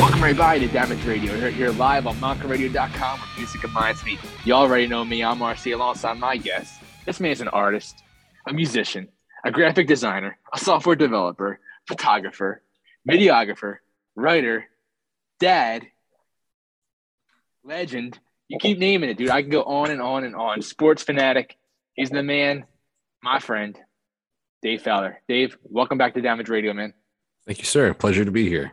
Welcome everybody to Damage Radio. We're here live on MonkaRadio.com where music reminds me. You already know me. I'm RC alongside my guest. This man's an artist, a musician, a graphic designer, a software developer, photographer, videographer, writer, dad, legend. You keep naming it, dude. I can go on and on and on. Sports fanatic. He's the man, my friend, Dave Fowler. Dave, welcome back to Damage Radio, man. Thank you, sir. Pleasure to be here.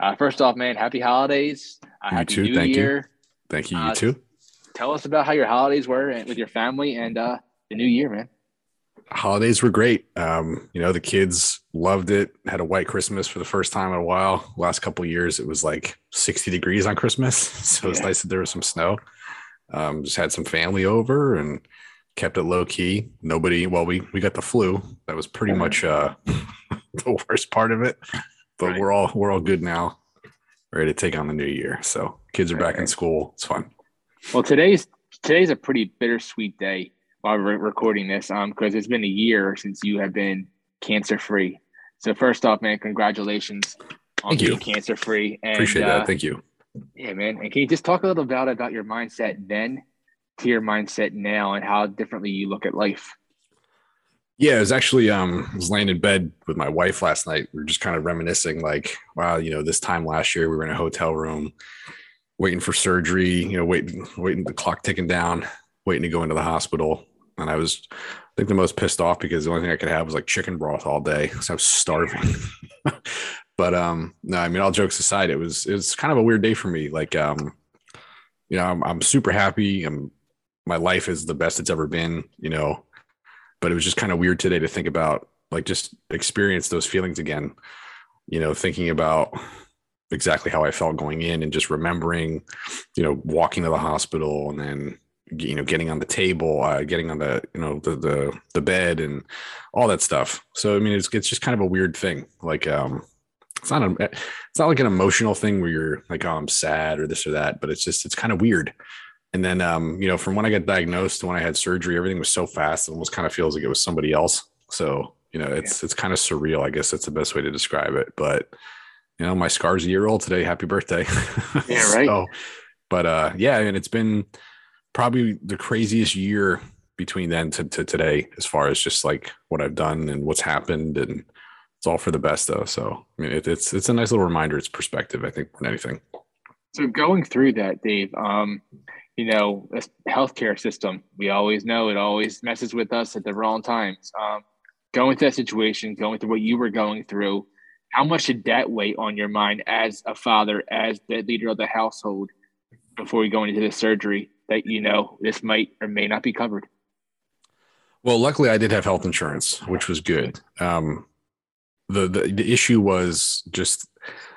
Uh, first off, man, happy holidays. Uh, You happy too. New Thank you. Thank you. You Uh, too. Tell us about how your holidays were and- with your family and uh, the new year, man. Holidays were great. Um, you know, the kids loved it. Had a white Christmas for the first time in a while. Last couple of years, it was like 60 degrees on Christmas. So it's nice that there was some snow. Um, just had some family over and kept it low key. Nobody, well, we we got the flu. That was pretty much uh the worst part of it. But Right. we're all we're all good now. Ready to take on the new year. So kids are back in school. It's fun. Well, today's today's a pretty bittersweet day while we're recording this, um, because it's been a year since you have been cancer free. So first off, man, congratulations on Thank you. being cancer free. And Appreciate uh, that. Thank you. yeah, man. And can you just talk a little about about your mindset then to your mindset now and how differently you look at life? Yeah, it was actually um I was laying in bed with my wife last night. We were just kind of reminiscing, like, wow, you know, this time last year we were in a hotel room waiting for surgery, you know, waiting, waiting the clock ticking down, waiting to go into the hospital. And I was I think the most pissed off because the only thing I could have was like chicken broth all day. So I was starving. but um no, I mean all jokes aside, it was it was kind of a weird day for me. Like um, you know, I'm I'm super happy. I'm my life is the best it's ever been, you know but it was just kind of weird today to think about like just experience those feelings again you know thinking about exactly how i felt going in and just remembering you know walking to the hospital and then you know getting on the table uh, getting on the you know the, the the bed and all that stuff. So i mean it's, it's just kind of a weird thing like um it's not a it's not like an emotional thing where you're like oh i'm sad or this or that but it's just it's kind of weird and then, um, you know, from when I got diagnosed to when I had surgery, everything was so fast. It almost kind of feels like it was somebody else. So, you know, it's it's kind of surreal. I guess that's the best way to describe it. But, you know, my scar's a year old today. Happy birthday. Yeah, right. so, but uh, yeah, and it's been probably the craziest year between then to, to today, as far as just like what I've done and what's happened, and it's all for the best though. So, I mean, it, it's it's a nice little reminder. It's perspective, I think, more than anything. So going through that, Dave, um, you know, this healthcare system, we always know it always messes with us at the wrong times. Um, going through that situation, going through what you were going through, how much did that weigh on your mind as a father, as the leader of the household, before you go into the surgery that you know this might or may not be covered? Well, luckily I did have health insurance, which was good. Um, the, the the issue was just,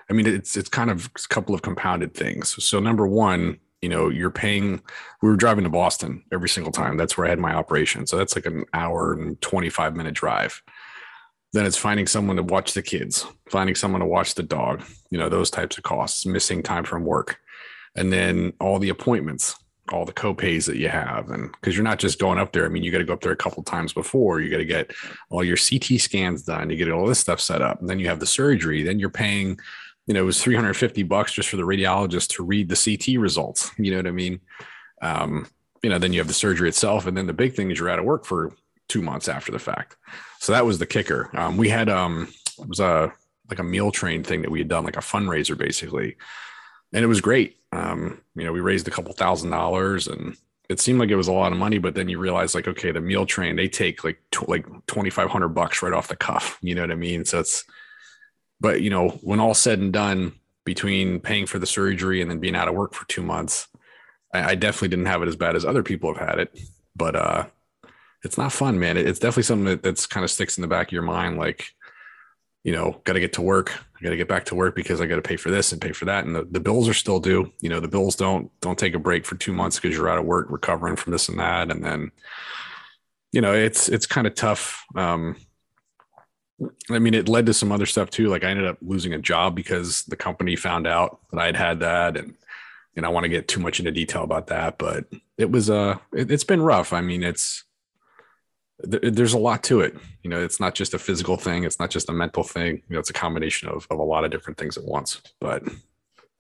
I mean, it's it's kind of a couple of compounded things. So number one, you know, you're paying. We were driving to Boston every single time. That's where I had my operation. So that's like an hour and twenty five minute drive. Then it's finding someone to watch the kids, finding someone to watch the dog. You know, those types of costs, missing time from work, and then all the appointments all the copays that you have and because you're not just going up there i mean you got to go up there a couple times before you got to get all your ct scans done you get all this stuff set up and then you have the surgery then you're paying you know it was 350 bucks just for the radiologist to read the ct results you know what i mean um, you know then you have the surgery itself and then the big thing is you're out of work for two months after the fact so that was the kicker um, we had um it was a like a meal train thing that we had done like a fundraiser basically and it was great. Um, you know, we raised a couple thousand dollars, and it seemed like it was a lot of money. But then you realize, like, okay, the meal train they take like tw- like twenty five hundred bucks right off the cuff. You know what I mean? So it's, but you know, when all said and done, between paying for the surgery and then being out of work for two months, I, I definitely didn't have it as bad as other people have had it. But uh, it's not fun, man. It, it's definitely something that that's kind of sticks in the back of your mind, like you know, got to get to work. I got to get back to work because I got to pay for this and pay for that. And the, the bills are still due. You know, the bills don't don't take a break for two months because you're out of work recovering from this and that. And then, you know, it's it's kind of tough. Um, I mean, it led to some other stuff too. Like I ended up losing a job because the company found out that I'd had that, and and I want to get too much into detail about that, but it was uh, it, it's been rough. I mean, it's there's a lot to it. You know, it's not just a physical thing. It's not just a mental thing. You know, it's a combination of, of a lot of different things at once. But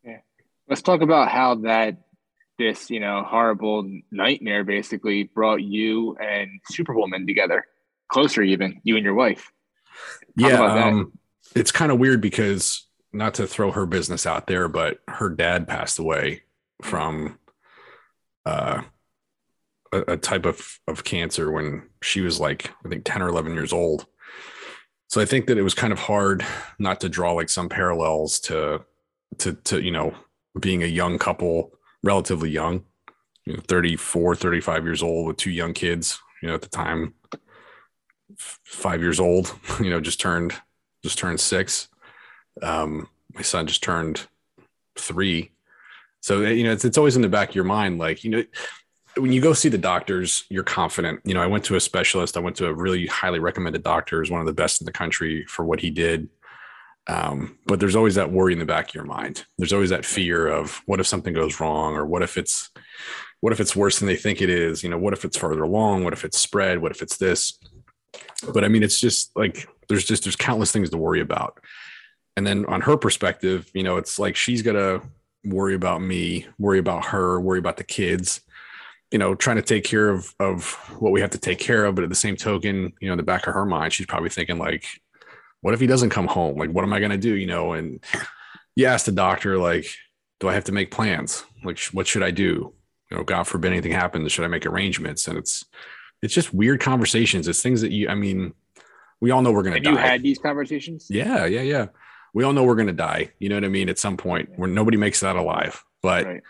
yeah, let's talk about how that this you know horrible nightmare basically brought you and Superwoman together, closer even you and your wife. Yeah, um, it's kind of weird because not to throw her business out there, but her dad passed away from uh, a, a, type of, of cancer when she was like, I think 10 or 11 years old. So I think that it was kind of hard not to draw like some parallels to, to, to, you know, being a young couple, relatively young, you know, 34, 35 years old with two young kids, you know, at the time, five years old, you know, just turned, just turned six. Um, my son just turned three. So, you know, it's, it's always in the back of your mind, like, you know, when you go see the doctors, you're confident. You know, I went to a specialist. I went to a really highly recommended doctor, is one of the best in the country for what he did. Um, but there's always that worry in the back of your mind. There's always that fear of what if something goes wrong, or what if it's what if it's worse than they think it is? You know, what if it's further along? What if it's spread? What if it's this? But I mean, it's just like there's just there's countless things to worry about. And then on her perspective, you know, it's like she's gotta worry about me, worry about her, worry about the kids you know, trying to take care of of what we have to take care of, but at the same token, you know, in the back of her mind, she's probably thinking like, what if he doesn't come home? Like, what am I gonna do? You know, and you ask the doctor, like, do I have to make plans? Like, what should I do? You know, God forbid anything happens, should I make arrangements? And it's it's just weird conversations. It's things that you, I mean, we all know we're gonna die. You had these conversations? Yeah, yeah, yeah. We all know we're gonna die. You know what I mean? At some point, where nobody makes that alive. But right.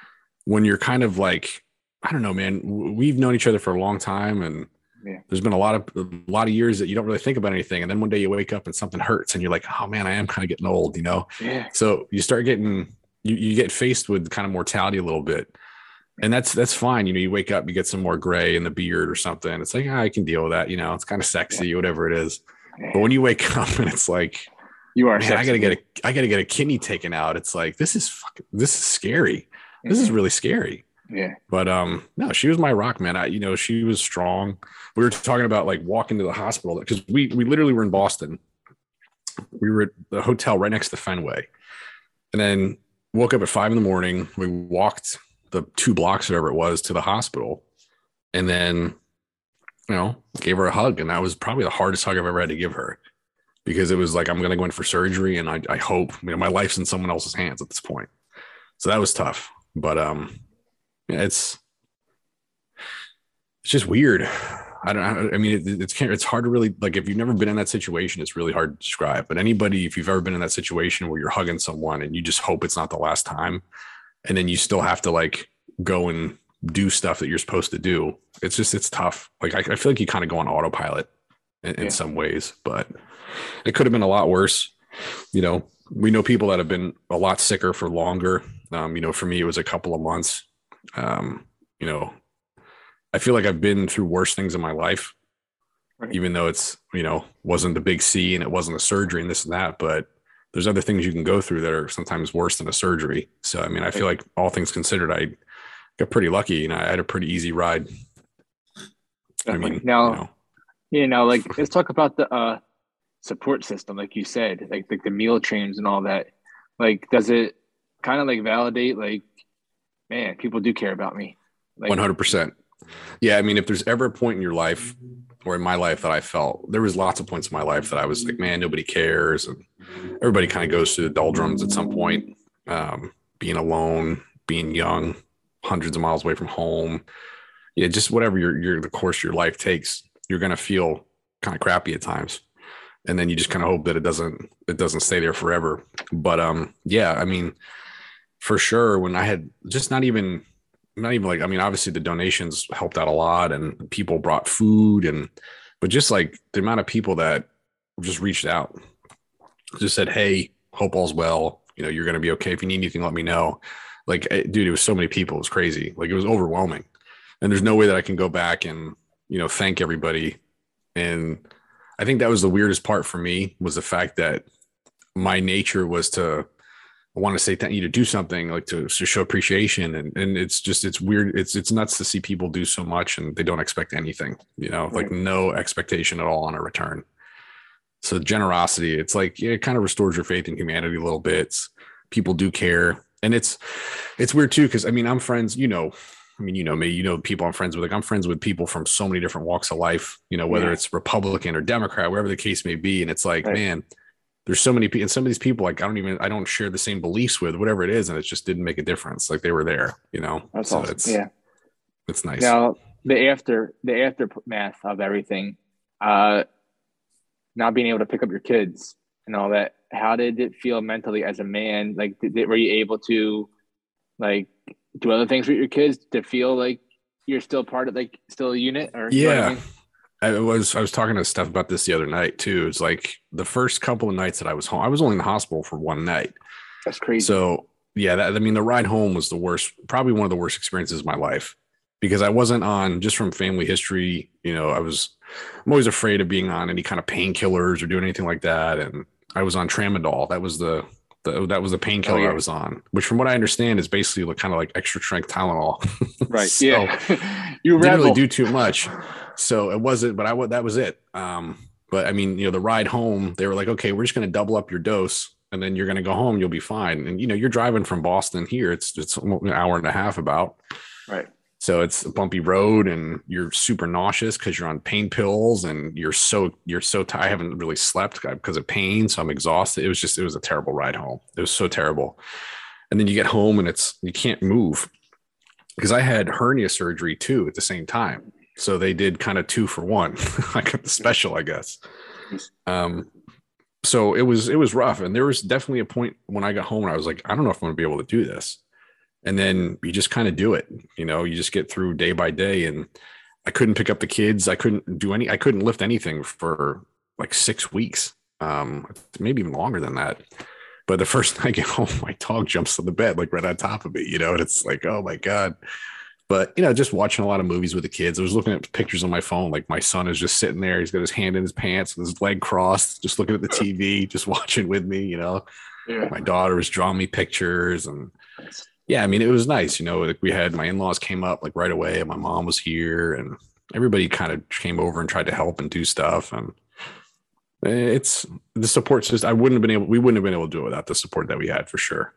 when you're kind of like I don't know, man. We've known each other for a long time, and yeah. there's been a lot of a lot of years that you don't really think about anything, and then one day you wake up and something hurts, and you're like, oh man, I am kind of getting old, you know. Yeah. So you start getting you you get faced with kind of mortality a little bit, and that's that's fine. You know, you wake up, you get some more gray in the beard or something. It's like oh, I can deal with that. You know, it's kind of sexy, whatever it is. But when you wake up and it's like you are, man, I gotta get a I gotta get a kidney taken out. It's like this is fucking this is scary. This is really scary. Yeah. But um, no, she was my rock, man. I, you know, she was strong. We were talking about like walking to the hospital because we we literally were in Boston. We were at the hotel right next to Fenway, and then woke up at five in the morning. We walked the two blocks, whatever it was, to the hospital, and then you know gave her a hug, and that was probably the hardest hug I've ever had to give her because it was like I'm going to go in for surgery, and I, I hope you know my life's in someone else's hands at this point. So that was tough, but um, yeah, it's it's just weird. I don't. I mean, it, it's it's hard to really like if you've never been in that situation. It's really hard to describe. But anybody, if you've ever been in that situation where you're hugging someone and you just hope it's not the last time, and then you still have to like go and do stuff that you're supposed to do, it's just it's tough. Like I, I feel like you kind of go on autopilot in, in yeah. some ways, but it could have been a lot worse. You know, we know people that have been a lot sicker for longer. Um, you know, for me, it was a couple of months um, you know, I feel like I've been through worse things in my life, right. even though it's, you know, wasn't the big C and it wasn't a surgery and this and that, but there's other things you can go through that are sometimes worse than a surgery. So, I mean, I feel like all things considered, I got pretty lucky and I had a pretty easy ride. I mean, now, you know, you know, like let's talk about the uh, support system, like you said, like, like the meal trains and all that. Like, does it kind of like validate like man, people do care about me. Hundred percent. Yeah, I mean, if there's ever a point in your life or in my life that I felt there was lots of points in my life that I was like, man, nobody cares, and everybody kind of goes through the doldrums at some point. Um, being alone, being young, hundreds of miles away from home, yeah, just whatever your your the course your life takes, you're gonna feel kind of crappy at times, and then you just kind of hope that it doesn't it doesn't stay there forever. But um, yeah, I mean for sure when I had just not even not even like I mean obviously the donations helped out a lot and people brought food and but just like the amount of people that just reached out just said hey hope all's well. You know you're going to be okay. If you need anything let me know. Like eh, dude it was so many people. It was crazy. Like it was overwhelming. And there's no way that I can go back and you know thank everybody. And I think that was the weirdest part for me was the fact that my nature was to want to say thank you to do something like to, to show appreciation and, and it's just it's weird it's it's nuts to see people do so much and they don't expect anything you know right. like no expectation at all on a return so generosity it's like it kind of restores your faith in humanity a little bit people do care and it's it's weird too because i mean i'm friends you know I mean, you know me, you know people I'm friends with. Like I'm friends with people from so many different walks of life, you know, whether yeah. it's Republican or Democrat, wherever the case may be. And it's like, right. man, there's so many people and some of these people like I don't even I don't share the same beliefs with, whatever it is, and it just didn't make a difference. Like they were there, you know. That's so awesome. it's yeah. It's nice. Now the after the aftermath of everything, uh not being able to pick up your kids and all that, how did it feel mentally as a man? Like did, were you able to like do other things with your kids to feel like you're still part of like still a unit or yeah. You know I, was I was talking to Steph about this the other night too. It's like the first couple of nights that I was home, I was only in the hospital for one night. That's crazy. So yeah, that, I mean the ride home was the worst, probably one of the worst experiences of my life because I wasn't on just from family history. You know, I was I'm always afraid of being on any kind of painkillers or doing anything like that, and I was on tramadol. That was the the, that was the painkiller oh, yeah. I was on, which from what I understand is basically kind of like extra strength Tylenol. right. so yeah. you didn't really do too much. So it wasn't, but I that was it. Um, but I mean, you know, the ride home, they were like, okay, we're just going to double up your dose and then you're going to go home. You'll be fine. And, you know, you're driving from Boston here. It's, it's an hour and a half about. Right. So it's a bumpy road and you're super nauseous because you're on pain pills and you're so you're so tired. I haven't really slept because of pain, so I'm exhausted. It was just it was a terrible ride home. It was so terrible. And then you get home and it's you can't move because I had hernia surgery too at the same time. So they did kind of two for one. The special, I guess. Um, so it was it was rough, and there was definitely a point when I got home and I was like, I don't know if I'm gonna be able to do this and then you just kind of do it you know you just get through day by day and i couldn't pick up the kids i couldn't do any i couldn't lift anything for like six weeks um maybe even longer than that but the first night i get home my dog jumps on the bed like right on top of me you know and it's like oh my god but you know just watching a lot of movies with the kids i was looking at pictures on my phone like my son is just sitting there he's got his hand in his pants with his leg crossed just looking at the tv just watching with me you know yeah. my daughter was drawing me pictures and yeah, I mean, it was nice. You know, like we had my in laws came up like right away, and my mom was here, and everybody kind of came over and tried to help and do stuff. And it's the support system. I wouldn't have been able, we wouldn't have been able to do it without the support that we had for sure.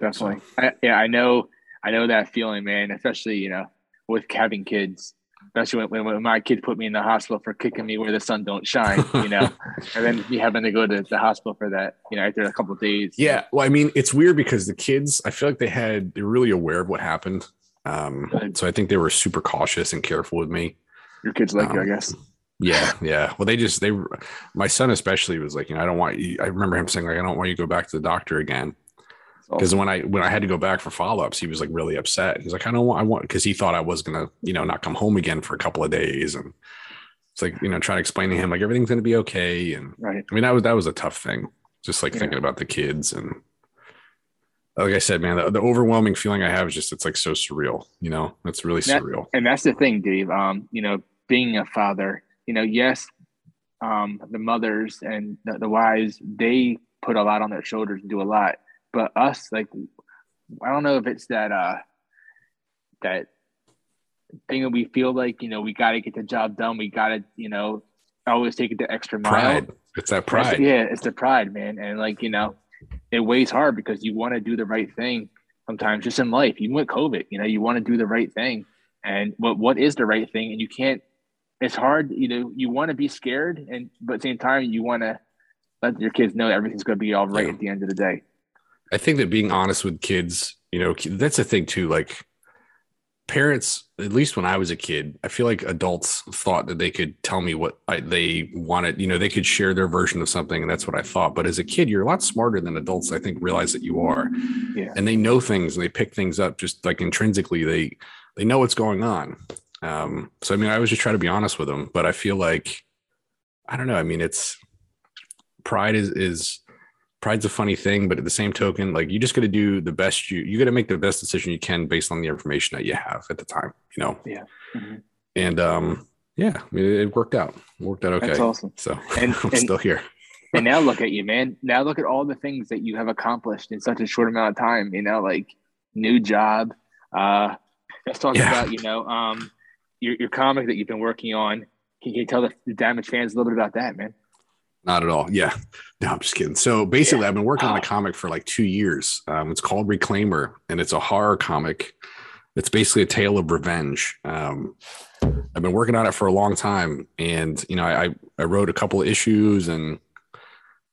Definitely. I, yeah, I know, I know that feeling, man, especially, you know, with having kids especially when, when, my kid put me in the hospital for kicking me where the sun don't shine, you know, and then me having to go to the hospital for that, you know, after a couple of days. Yeah. Well, I mean, it's weird because the kids, I feel like they had, they're really aware of what happened. Um, so I think they were super cautious and careful with me. Your kids like um, you, I um, guess. Yeah, yeah. Well, they just they, my son especially was like, you know, I don't want you. I remember him saying like, I don't want you to go back to the doctor again because when I when I had to go back for follow ups, he was like really upset. He's like, I don't want, I want, because he thought I was gonna, you know, not come home again for a couple of days, and it's like, you know, trying to explain to him like everything's gonna be okay, and right. I mean, that was that was a tough thing, just like yeah. thinking about the kids, and like I said, man, the, the, overwhelming feeling I have is just it's like so surreal, you know, it's really that, surreal. And that's the thing, Dave. Um, you know, being a father, you know, yes, um, the mothers and the, the wives, they put a lot on their shoulders and do a lot but us like I don't know if it's that uh that thing that we feel like you know we got to get the job done. We got to you know always take it the extra mile. Pride. It's that pride. It's, yeah, it's the pride, man. And like you know, it weighs hard because you want to do the right thing. Sometimes just in life, even with COVID, you know, you want to do the right thing. And what what is the right thing? And you can't. It's hard. You know, you want to be scared, and but at the same time, you want to let your kids know everything's going to be all right yeah. at the end of the day. I think that being honest with kids, you know, that's the thing too. Like parents, at least when I was a kid, I feel like adults thought that they could tell me what I, they wanted. You know, they could share their version of something, and that's what I thought. But as a kid, you're a lot smarter than adults. I think realize that you are, yeah. and they know things and they pick things up just like intrinsically. They they know what's going on. Um, so I mean, I was just trying to be honest with them, but I feel like I don't know. I mean, it's pride is is pride's a funny thing, but at the same token, like you just got to do the best you you got to make the best decision you can based on the information that you have at the time, you know. Yeah. Mm-hmm. And um, yeah, I mean, it worked out. It worked out okay. That's awesome. So and, I'm and, still here. and now look at you, man. Now look at all the things that you have accomplished in such a short amount of time. You know, like new job. Uh, let's talk yeah. about you know um, your your comic that you've been working on. Can you tell the, the damage fans a little bit about that, man? Not at all. Yeah. No, I'm just kidding. So basically, yeah. I've been working oh. on a comic for like two years. Um, it's called Reclaimer, and it's a horror comic. It's basically a tale of revenge. Um, I've been working on it for a long time, and you know, I I wrote a couple of issues and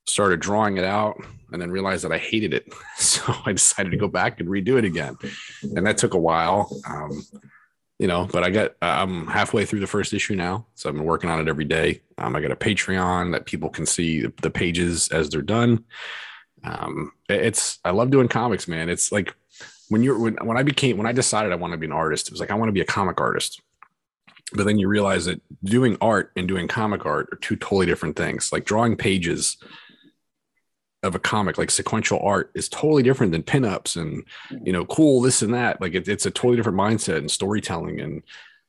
started drawing it out, and then realized that I hated it. So I decided to go back and redo it again, and that took a while. Um, you know, but I got I'm halfway through the first issue now, so I've been working on it every day. Um, I got a Patreon that people can see the pages as they're done. Um, it's I love doing comics, man. It's like when you're when when I became when I decided I want to be an artist, it was like I want to be a comic artist. But then you realize that doing art and doing comic art are two totally different things. Like drawing pages of a comic like sequential art is totally different than pinups and you know cool this and that. Like it, it's a totally different mindset and storytelling. And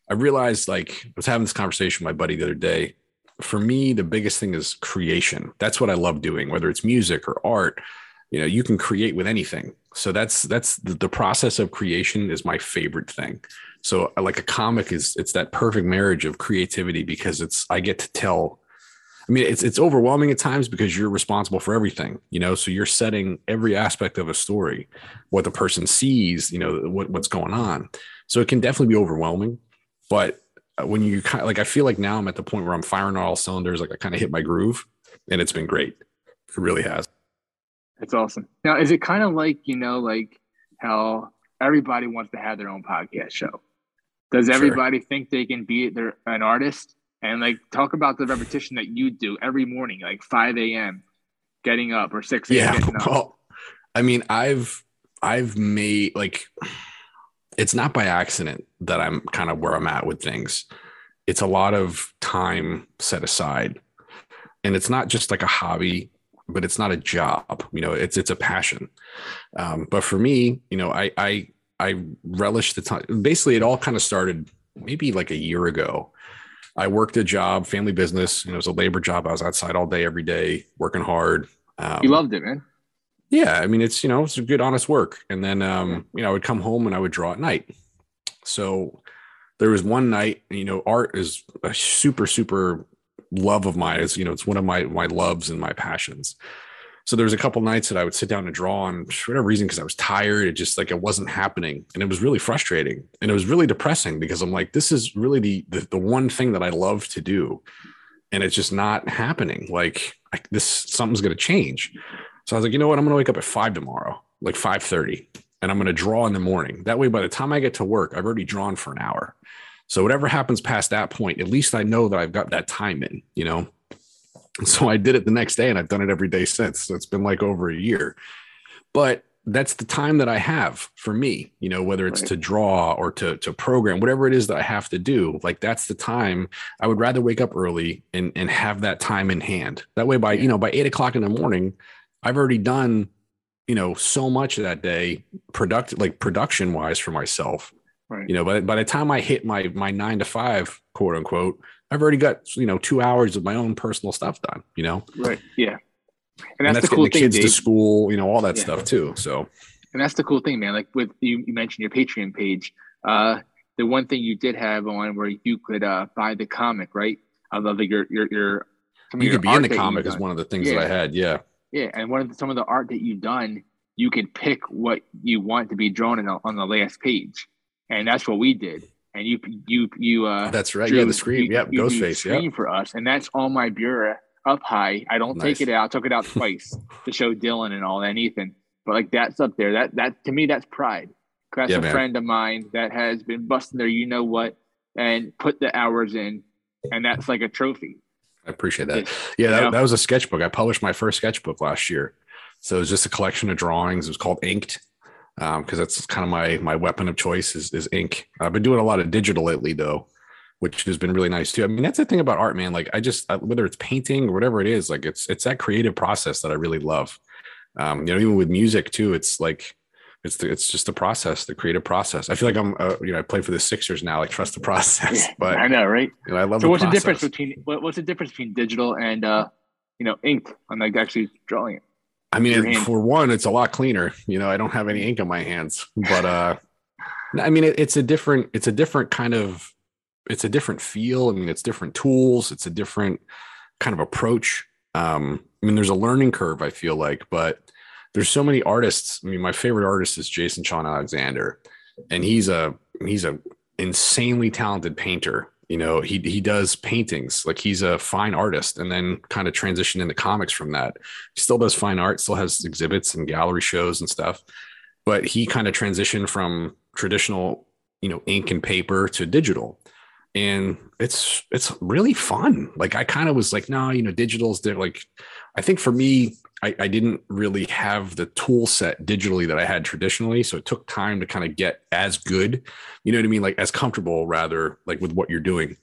i realized like i was having this conversation with my buddy the other day. For me the biggest thing is creation. That's what i love doing whether it's music or art. You know you can create with anything. So that's that's the, the process of creation is my favorite thing. So like a comic is it's that perfect marriage of creativity because it's i get to tell I mean, it's it's overwhelming at times because you're responsible for everything, you know. So you're setting every aspect of a story, what the person sees, you know, what, what's going on. So it can definitely be overwhelming. But uh, when you kind of like, I feel like now I'm at the point where I'm firing on all cylinders. Like I kind of hit my groove, and it's been great. It really has. It's awesome. Now, is it kind of like you know, like how everybody wants to have their own podcast show? Does everybody sure. think they can be their an artist? And like talk about the repetition that you do every morning, like 5 a.m. getting up or 6 a.m. Yeah. Well, I mean, I've I've made like it's not by accident that I'm kind of where I'm at with things. It's a lot of time set aside. And it's not just like a hobby, but it's not a job. You know, it's it's a passion. Um, but for me, you know, I I I relish the time. Basically, it all kind of started maybe like a year ago I worked a job, family business. You know, it was a labor job. I was outside all day, every day, working hard. Um, you loved it, man. Yeah, I mean, it's you know, it's a good, honest work. And then, um, you know, I would come home and I would draw at night. So there was one night, you know, art is a super, super love of mine. It's you know, it's one of my my loves and my passions. So there was a couple nights that I would sit down and draw, and for whatever reason, because I was tired, it just like it wasn't happening, and it was really frustrating, and it was really depressing because I'm like, this is really the the, the one thing that I love to do, and it's just not happening. Like I, this, something's going to change. So I was like, you know what? I'm going to wake up at five tomorrow, like five thirty, and I'm going to draw in the morning. That way, by the time I get to work, I've already drawn for an hour. So whatever happens past that point, at least I know that I've got that time in, you know. So I did it the next day and I've done it every day since. So it's been like over a year. But that's the time that I have for me, you know, whether it's right. to draw or to to program, whatever it is that I have to do, like that's the time I would rather wake up early and and have that time in hand. That way by, yeah. you know, by eight o'clock in the morning, I've already done, you know, so much that day, product like production wise for myself. Right. You know, by, by the time I hit my my nine to five, quote unquote, I've already got you know two hours of my own personal stuff done. You know, right? Yeah, and that's, and that's the cool the thing. Kids Dave. to school, you know, all that yeah. stuff too. So, and that's the cool thing, man. Like with you, you mentioned your Patreon page. Uh, the one thing you did have on where you could uh, buy the comic, right? I love that your your your. You could be in the comic is one of the things yeah. that I had. Yeah. Yeah, and one of the, some of the art that you've done, you can pick what you want to be drawn in on the last page, and that's what we did and you you you uh that's right. Drew, yeah the screen yep ghostface yeah for us and that's all my bureau up high. I don't nice. take it out. I took it out twice to show dylan and all and ethan but like that's up there. That that to me that's pride. That's yeah, a man. friend of mine that has been busting there you know what and put the hours in and that's like a trophy. I appreciate that. Yeah that, that was a sketchbook. I published my first sketchbook last year. So it was just a collection of drawings. It was called inked because um, that's kind of my my weapon of choice is, is ink. I've been doing a lot of digital lately though, which has been really nice too. I mean, that's the thing about art, man. Like I just whether it's painting or whatever it is, like it's it's that creative process that I really love. Um, you know, even with music too, it's like it's the, it's just the process, the creative process. I feel like I'm, uh, you know, I play for the Sixers now. Like trust the process. But I know, right? You know, I love. So what's process. the difference between what, what's the difference between digital and uh you know, ink on like actually drawing it. I mean, for one, it's a lot cleaner. You know, I don't have any ink on my hands, but uh, I mean, it, it's a different, it's a different kind of, it's a different feel. I mean, it's different tools. It's a different kind of approach. Um, I mean, there's a learning curve. I feel like, but there's so many artists. I mean, my favorite artist is Jason Shawn Alexander, and he's a he's a insanely talented painter. You know, he he does paintings like he's a fine artist, and then kind of transitioned into comics from that. He still does fine art, still has exhibits and gallery shows and stuff, but he kind of transitioned from traditional, you know, ink and paper to digital and it's it's really fun. Like I kind of was like, no, you know, digital's there. Like I think for me, I, I didn't really have the tool set digitally that I had traditionally. So it took time to kind of get as good, you know what I mean? Like as comfortable rather, like with what you're doing.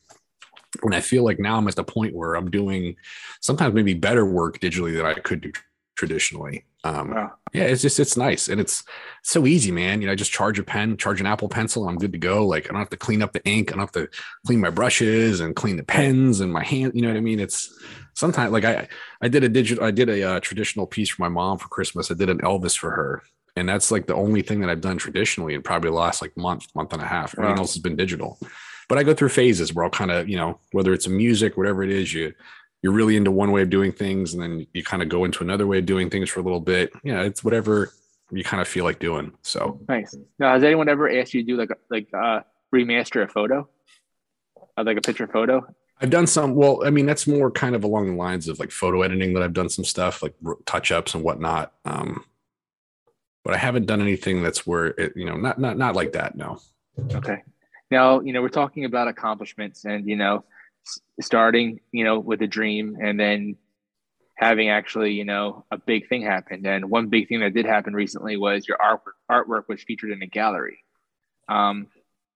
And I feel like now I'm at the point where I'm doing sometimes maybe better work digitally than I could do traditionally. Um, wow. Yeah, it's just it's nice and it's so easy, man. You know, I just charge a pen, charge an Apple Pencil, I'm good to go. Like I don't have to clean up the ink, I don't have to clean my brushes and clean the pens and my hand. You know what I mean? It's sometimes like I I did a digital, I did a uh, traditional piece for my mom for Christmas. I did an Elvis for her, and that's like the only thing that I've done traditionally in probably the last like month, month and a half. Everything wow. else has been digital. But I go through phases where I'll kind of, you know, whether it's a music, whatever it is, you you're really into one way of doing things and then you kind of go into another way of doing things for a little bit. Yeah it's whatever you kind of feel like doing so. Nice. Now has anyone ever asked you to do like like uh remaster a photo? Uh, like a picture photo? I've done some well i mean that's more kind of along the lines of like photo editing that i've done some stuff like touch ups and whatnot um but i haven't done anything that's where it you know not not not like that no. Okay. Now you know we're talking about accomplishments and you know starting, you know, with a dream and then having actually, you know, a big thing happen. And one big thing that did happen recently was your art artwork was featured in a gallery um,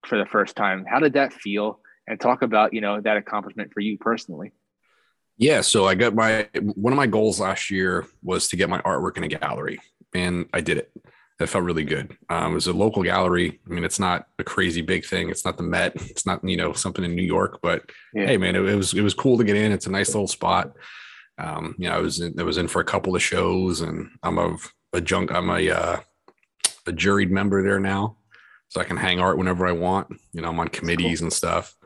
for the first time. How did that feel? And talk about, you know, that accomplishment for you personally. Yeah, so I got my one of my goals last year was to get my artwork in a gallery, and I did it that felt really good. Um, it was a local gallery. I mean, it's not a crazy big thing. It's not the Met. It's not you know something in New York. But yeah. hey, man, it, it, was it was cool to get in. It's a nice little spot. Um, you know, I was in, I was in for a couple of shows, and I'm a a junk. I'm a uh, a juried member there now, so I can hang art whenever I want. You know, I'm on committees cool. and stuff.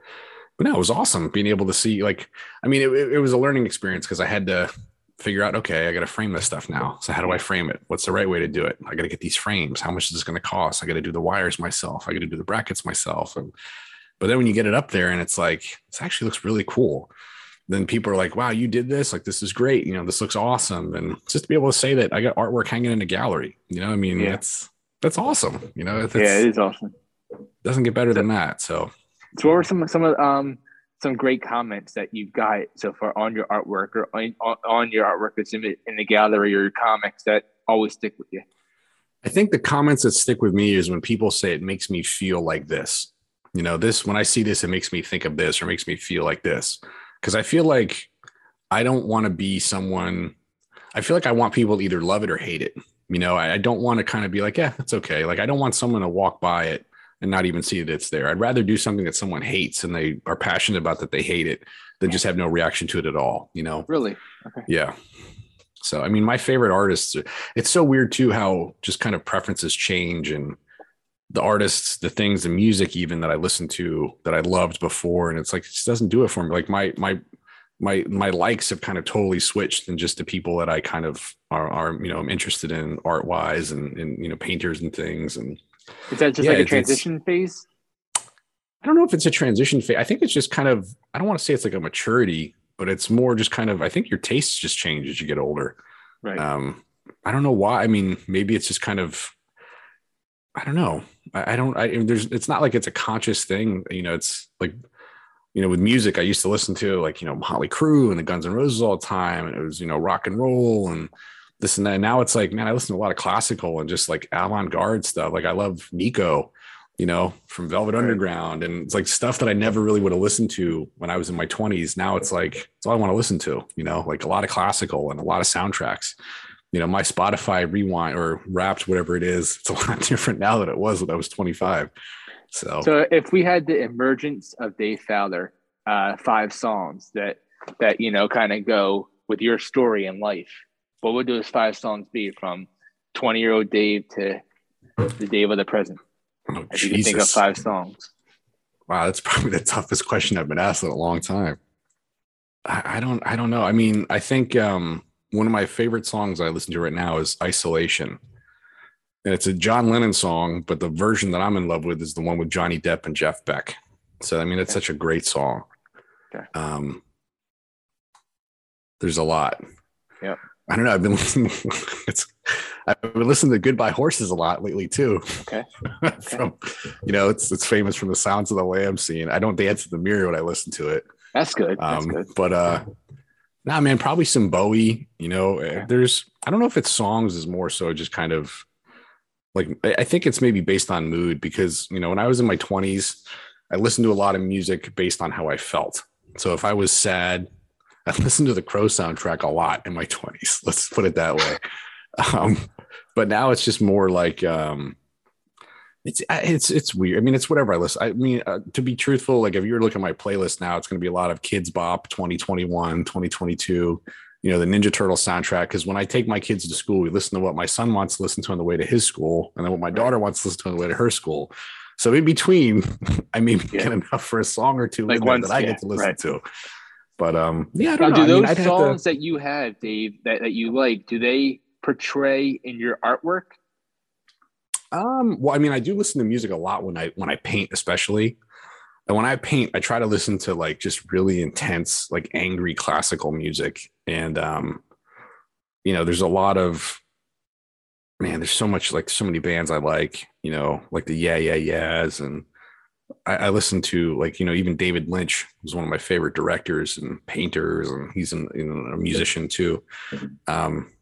But no, it was awesome being able to see. Like, I mean, it, it was a learning experience because I had to figure out, okay, I got to frame this stuff now. So how do I frame it? What's the right way to do it? I got to get these frames. How much is this going to cost? I got to do the wires myself. I got to do the brackets myself. And, but then when you get it up there and it's like, this actually looks really cool. Then people are like, wow, you did this. Like, this is great. You know, this looks awesome. And just to be able to say that I got artwork hanging in a gallery, you know, I mean, yeah. that's, that's awesome. You know, yeah, it is awesome. Doesn't get better so, than that. So, so what were some, some of, um, some great comments that you've got so far on your artwork or on, on your artwork that's in the, in the gallery or your comics that always stick with you? I think the comments that stick with me is when people say it makes me feel like this. You know, this when I see this, it makes me think of this or makes me feel like this. Because I feel like I don't want to be someone. I feel like I want people to either love it or hate it. You know, I, I don't want to kind of be like, yeah, it's okay. Like I don't want someone to walk by it and not even see that it's there. I'd rather do something that someone hates and they are passionate about that they hate it than just have no reaction to it at all, you know? Really? Okay. Yeah. So, I mean, my favorite artists, it's so weird too how just kind of preferences change and the artists, the things, the music, even that I listened to that I loved before. And it's like, it just doesn't do it for me. Like my, my, my, my likes have kind of totally switched and just the people that I kind of are, are you know, I'm interested in art wise and, and, you know, painters and things. And, is that just yeah, like a transition phase? I don't know if it's a transition phase. I think it's just kind of, I don't want to say it's like a maturity, but it's more just kind of, I think your tastes just change as you get older. Right. Um, I don't know why. I mean, maybe it's just kind of, I don't know. I, I don't, I, there's, it's not like it's a conscious thing. You know, it's like, you know, with music, I used to listen to like, you know, Motley Crue and the Guns N' Roses all the time. And it was, you know, rock and roll and, this and that. Now it's like, man, I listen to a lot of classical and just like avant-garde stuff. Like I love Nico, you know, from Velvet right. Underground. And it's like stuff that I never really would have listened to when I was in my 20s. Now it's like it's all I want to listen to, you know, like a lot of classical and a lot of soundtracks. You know, my Spotify rewind or wrapped, whatever it is, it's a lot different now than it was when I was 25. So So if we had the emergence of Dave Fowler, uh, five songs that that you know kind of go with your story in life, what would those five songs be from 20 year old Dave to the Dave of the present? Oh, If you can think of five songs. Wow, that's probably the toughest question I've been asked in a long time. I, I don't I don't know. I mean, I think um one of my favorite songs I listen to right now is Isolation. And it's a John Lennon song, but the version that I'm in love with is the one with Johnny Depp and Jeff Beck. So I mean, it's Okay. such a great song. Okay. Um there's a lot. Yep. I don't know. I've been listening. It's I've been listening to Goodbye Horses a lot lately too. Okay. from you know, it's it's famous from the Silence of the Lamb scene. I don't dance in the mirror when I listen to it. That's good. That's Um, good. but uh nah man, probably some Bowie, you know. uh, Okay. There's I don't know if it's songs is more so just kind of like I think it's maybe based on mood because you know, when I was in my 20s, I listened to a lot of music based on how I felt. So if I was sad, I listened to the Crow soundtrack a lot in my 20s. Let's put it that way. Um, but now it's just more like um, it's it's it's weird. I mean, it's whatever I listen. I mean, uh, to be truthful, like if you're looking at my playlist now, it's going to be a lot of Kidz Bop 2021, 2022. You know, the Ninja Turtle soundtrack. Because when I take my kids to school, we listen to what my son wants to listen to on the way to his school, and then what my daughter wants to listen to on the way to her school. So in between, I mean, Yeah. get enough for a song or two Like once- that I yeah, get to listen right. to. But um, yeah, I don't do know. I mean, those have to- songs that you have, Dave, that, that you like, do they portray in your artwork? Um, well, I mean, I do listen to music a lot when I when I paint, especially. And when I paint, I try to listen to like just really intense, like angry classical music. And um, you know, there's a lot of man, there's so much like so many bands I like, you know, like the Yeah Yeah Yeahs and I, I listen to like, you know, even David Lynch was one of my favorite directors and painters, and he's an, you know, a musician too. Um,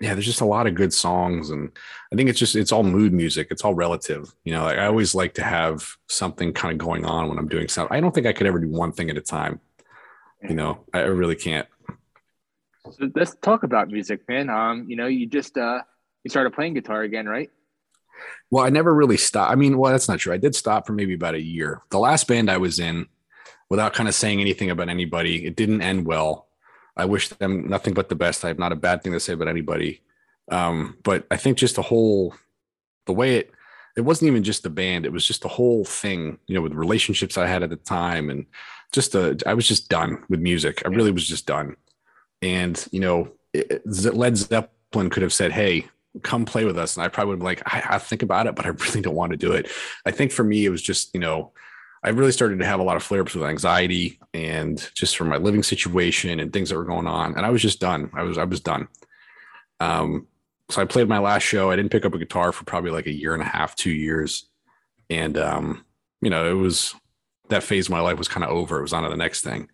yeah, there's just a lot of good songs, and I think it's just it's all mood music. It's all relative. You know, like I always like to have something kind of going on when I'm doing something. I don't think I could ever do one thing at a time. You know, I I really can't. So let's talk about music, man. Um, you know, you just uh you started playing guitar again, right? Well, I never really stopped. I mean, well, that's not true. I did stop for maybe about a year. The last band I was in, without kind of saying anything about anybody, it didn't end well. I wish them nothing but the best. I have not a bad thing to say about anybody. Um, but I think just the whole, the way it, it wasn't even just the band. It was just the whole thing, you know, with relationships I had at the time, and just the, I was just done with music. I really was just done. And you know, it, it- Led Zeppelin could have said, "Hey, come play with us," and I probably would be like, I, "I think about it, but I really don't want to do it." I think for me, it was just, you know, I really started to have a lot of flare ups with anxiety and just from my living situation and things that were going on. And I was just done. I was, I was done. Um, so I played my last show. I didn't pick up a guitar for probably like a year and a half, two years. And, um, you know, it was that phase of my life was kind of over. It was on to the next thing.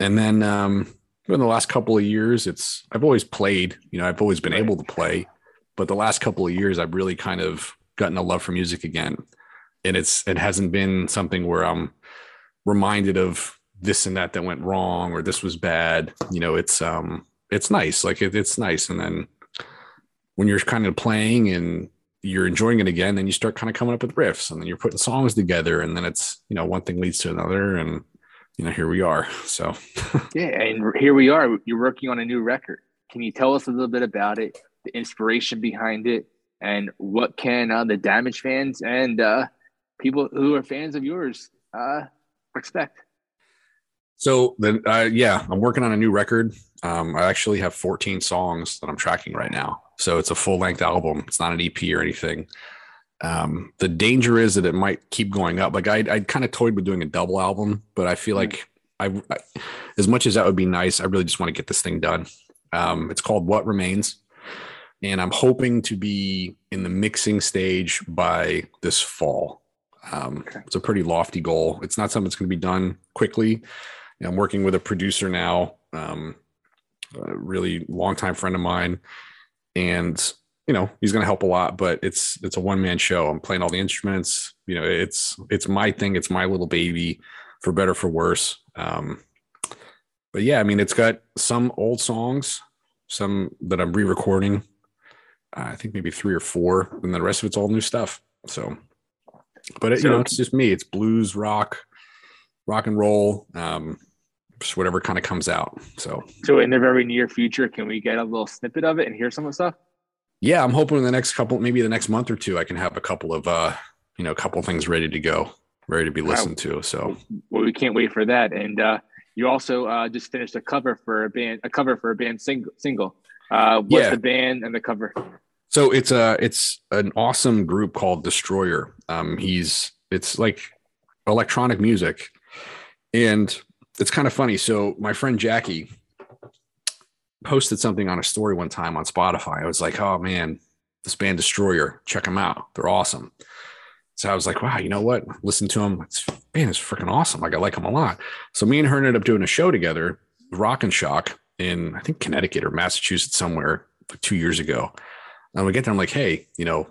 And then, um, in the last couple of years, it's, I've always played, you know, I've always been able to play, but the last couple of years, I've really kind of gotten a love for music again and it's it hasn't been something where I'm reminded of this and that that went wrong or this was bad. You know, it's um it's nice. Like it, it's nice. And then when you're kind of playing and you're enjoying it again, then you start kind of coming up with riffs and then you're putting songs together and then it's, you know, one thing leads to another and you know, here we are. So Yeah, and here we are. You're working on a new record. Can you tell us a little bit about it, the inspiration behind it, and what can uh, the Damage fans and uh, people who are fans of yours uh, expect? So then, uh, yeah, I'm working on a new record. Um, I actually have 14 songs that I'm tracking right now. So it's a full length album. It's not an EP or anything. Um, the danger is that it might keep going up. Like I, I kind of toyed with doing a double album, but I feel Mm. like I, I, as much as that would be nice, I really just want to get this thing done. Um, it's called What Remains, and I'm hoping to be in the mixing stage by this fall. Um, Okay. It's a pretty lofty goal. It's not something that's going to be done quickly. I'm working with a producer now, um, a really longtime friend of mine, and you know he's going to help a lot. But it's it's a one man show. I'm playing all the instruments. You know, it's it's my thing. It's my little baby, for better for worse. Um, but yeah, I mean, it's got some old songs, some that I'm re-recording. Uh, I think maybe three or four, and the rest of it's all new stuff. So, but it, you know, it's just me. It's blues, rock, rock and roll. Um, just whatever kind of comes out. So, so in the very near future, can we get a little snippet of it and hear some of the stuff? Yeah, I'm hoping in the next couple, maybe the next month or two, I can have a couple of, uh, you know, a couple things ready to go, ready to be listened to. So, well, we can't wait for that. And uh, you also uh, just finished a cover for a band, a cover for a band single. Single. Uh, what's yeah. the band and the cover? So it's a it's an awesome group called Destroyer. Um, he's it's like electronic music, and it's kind of funny. So my friend Jackie posted something on a story one time on Spotify. I was like, oh man, this band Destroyer, check them out. They're awesome. So I was like, wow, you know what? Listen to them. It's man, it's freaking awesome. Like I like them a lot. So me and her ended up doing a show together, Rock and Shock, in I think Connecticut or Massachusetts somewhere like two years ago. And we get there, I'm like, hey, you know,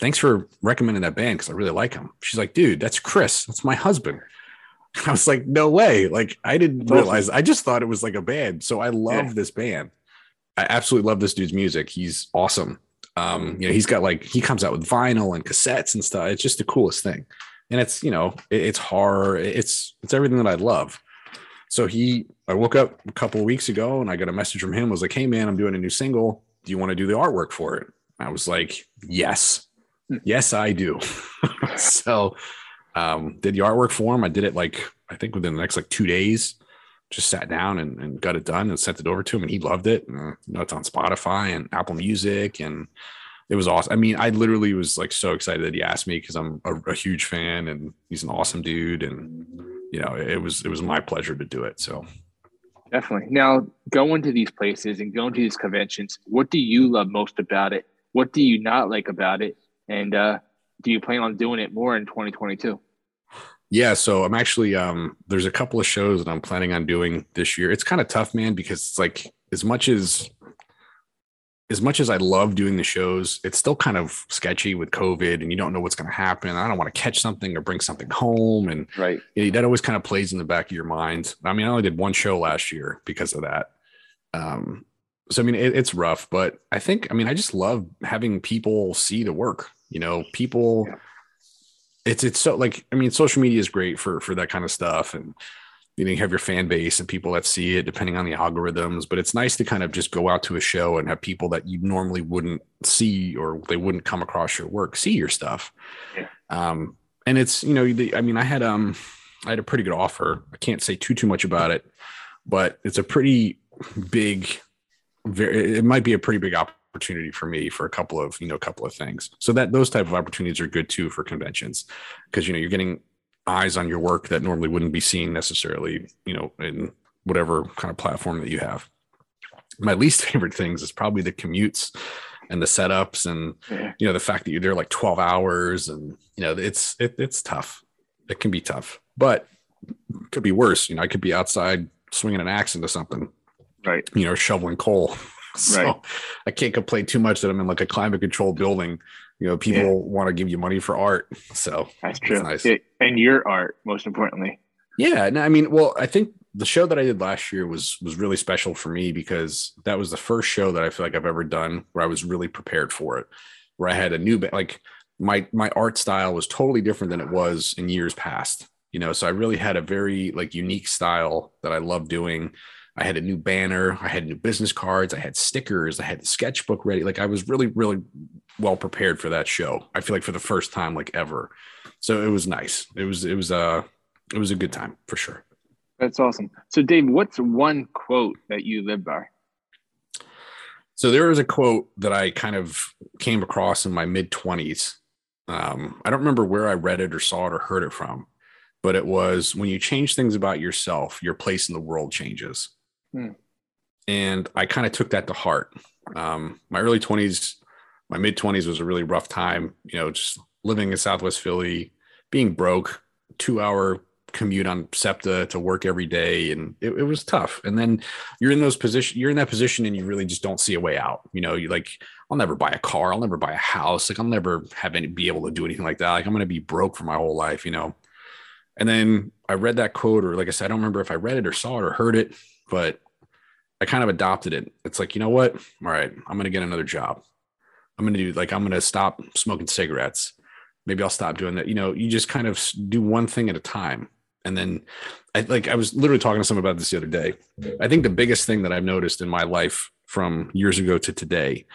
thanks for recommending that band because I really like him. She's like, dude, that's Chris. That's my husband. I was like, no way. Like, I didn't realize. I just thought it was like a band. So I love yeah. this band. I absolutely love this dude's music. He's awesome. Um, you know, he's got like he comes out with vinyl and cassettes and stuff. It's just the coolest thing. And it's you know, it, it's horror. It's it's everything that I love. So he, I woke up a couple of weeks ago and I got a message from him. Was like, hey man, I'm doing a new single. Do you want to do the artwork for it? I was like, yes, hmm. yes, I do. so um, did the artwork for him. I did it like I think within the next like two days. Just sat down and, and got it done and sent it over to him, and he loved it. And, you know, it's on Spotify and Apple Music, and it was awesome. I mean, I literally was like so excited that he asked me because I'm a, a, huge fan, and he's an awesome dude, and you know, it was it was my pleasure to do it. So definitely. Now, going to these places and going to these conventions, what do you love most about it? What do you not like about it? And uh, do you plan on doing it more in 2022? Yeah, so I'm actually um there's a couple of shows that I'm planning on doing this year. It's kind of tough, man, because it's like as much as as much as I love doing the shows, it's still kind of sketchy with COVID and you don't know what's going to happen. I don't want to catch something or bring something home. And right. That always kind of plays in the back of your mind. I mean, I only did one show last year because of that. Um, so, I mean, it, it's rough, but I think, I mean, I just love having people see the work, you know, people, yeah it's it's so like I mean, social media is great for for that kind of stuff, and you know you have your fan base and people that see it depending on the algorithms. But it's nice to kind of just go out to a show and have people that you normally wouldn't see or they wouldn't come across your work see your stuff. Yeah. Um, and it's you know, the, I mean, I had um, I had a pretty good offer. I can't say too too much about it, but it's a pretty big. Very, it might be a pretty big opportunity for me for a couple of you know a couple of things so that those type of opportunities are good too for conventions because you know you're getting eyes on your work that normally wouldn't be seen necessarily you know in whatever kind of platform that you have. My least favorite things is probably the commutes and the setups and you know the fact that you're there like 12 hours and you know it's it, it's tough. It can be tough but could be worse. You know i could be outside swinging an axe into something right. you know shoveling coal. So right. I can't complain too much that I'm in like a climate controlled building. You know, people yeah. want to give you money for art. So that's true. Nice. It, and your art, most importantly. Yeah. And I mean, well, I think the show that I did last year was was really special for me because that was the first show that I feel like I've ever done where I was really prepared for it. Where I had a new like my my art style was totally different than it was in years past. You know, so I really had a very like unique style that I love doing I had a new banner, I had new business cards, I had stickers, I had the sketchbook ready. Like I was really, really well prepared for that show. I feel like for the first time, like ever. So it was nice. It was, it was, uh, it was a good time for sure. That's awesome. So Dave, what's one quote that you live by? So there was a quote that I kind of came across in my mid twenties. Um, I don't remember where I read it or saw it or heard it from, but it was when you change things about yourself, your place in the world changes. Hmm. And I kind of took that to heart. Um, my early 20s, my mid 20s was a really rough time, you know, just living in Southwest Philly, being broke, two hour commute on SEPTA to work every day. And it, it was tough. And then you're in those position, you're in that position and you really just don't see a way out. You know, you like, I'll never buy a car. I'll never buy a house. Like I'll never have any, be able to do anything like that. Like I'm going to be broke for my whole life, you know? And then I read that quote, or like I said, I don't remember if I read it or saw it or heard it, but I kind of adopted it. It's like, you know what? All right, I'm going to get another job. I'm going to do like, I'm going to stop smoking cigarettes. Maybe I'll stop doing that. You know, you just kind of do one thing at a time. And then I like I was literally talking to someone about this the other day. I think the biggest thing that I've noticed in my life from years ago to today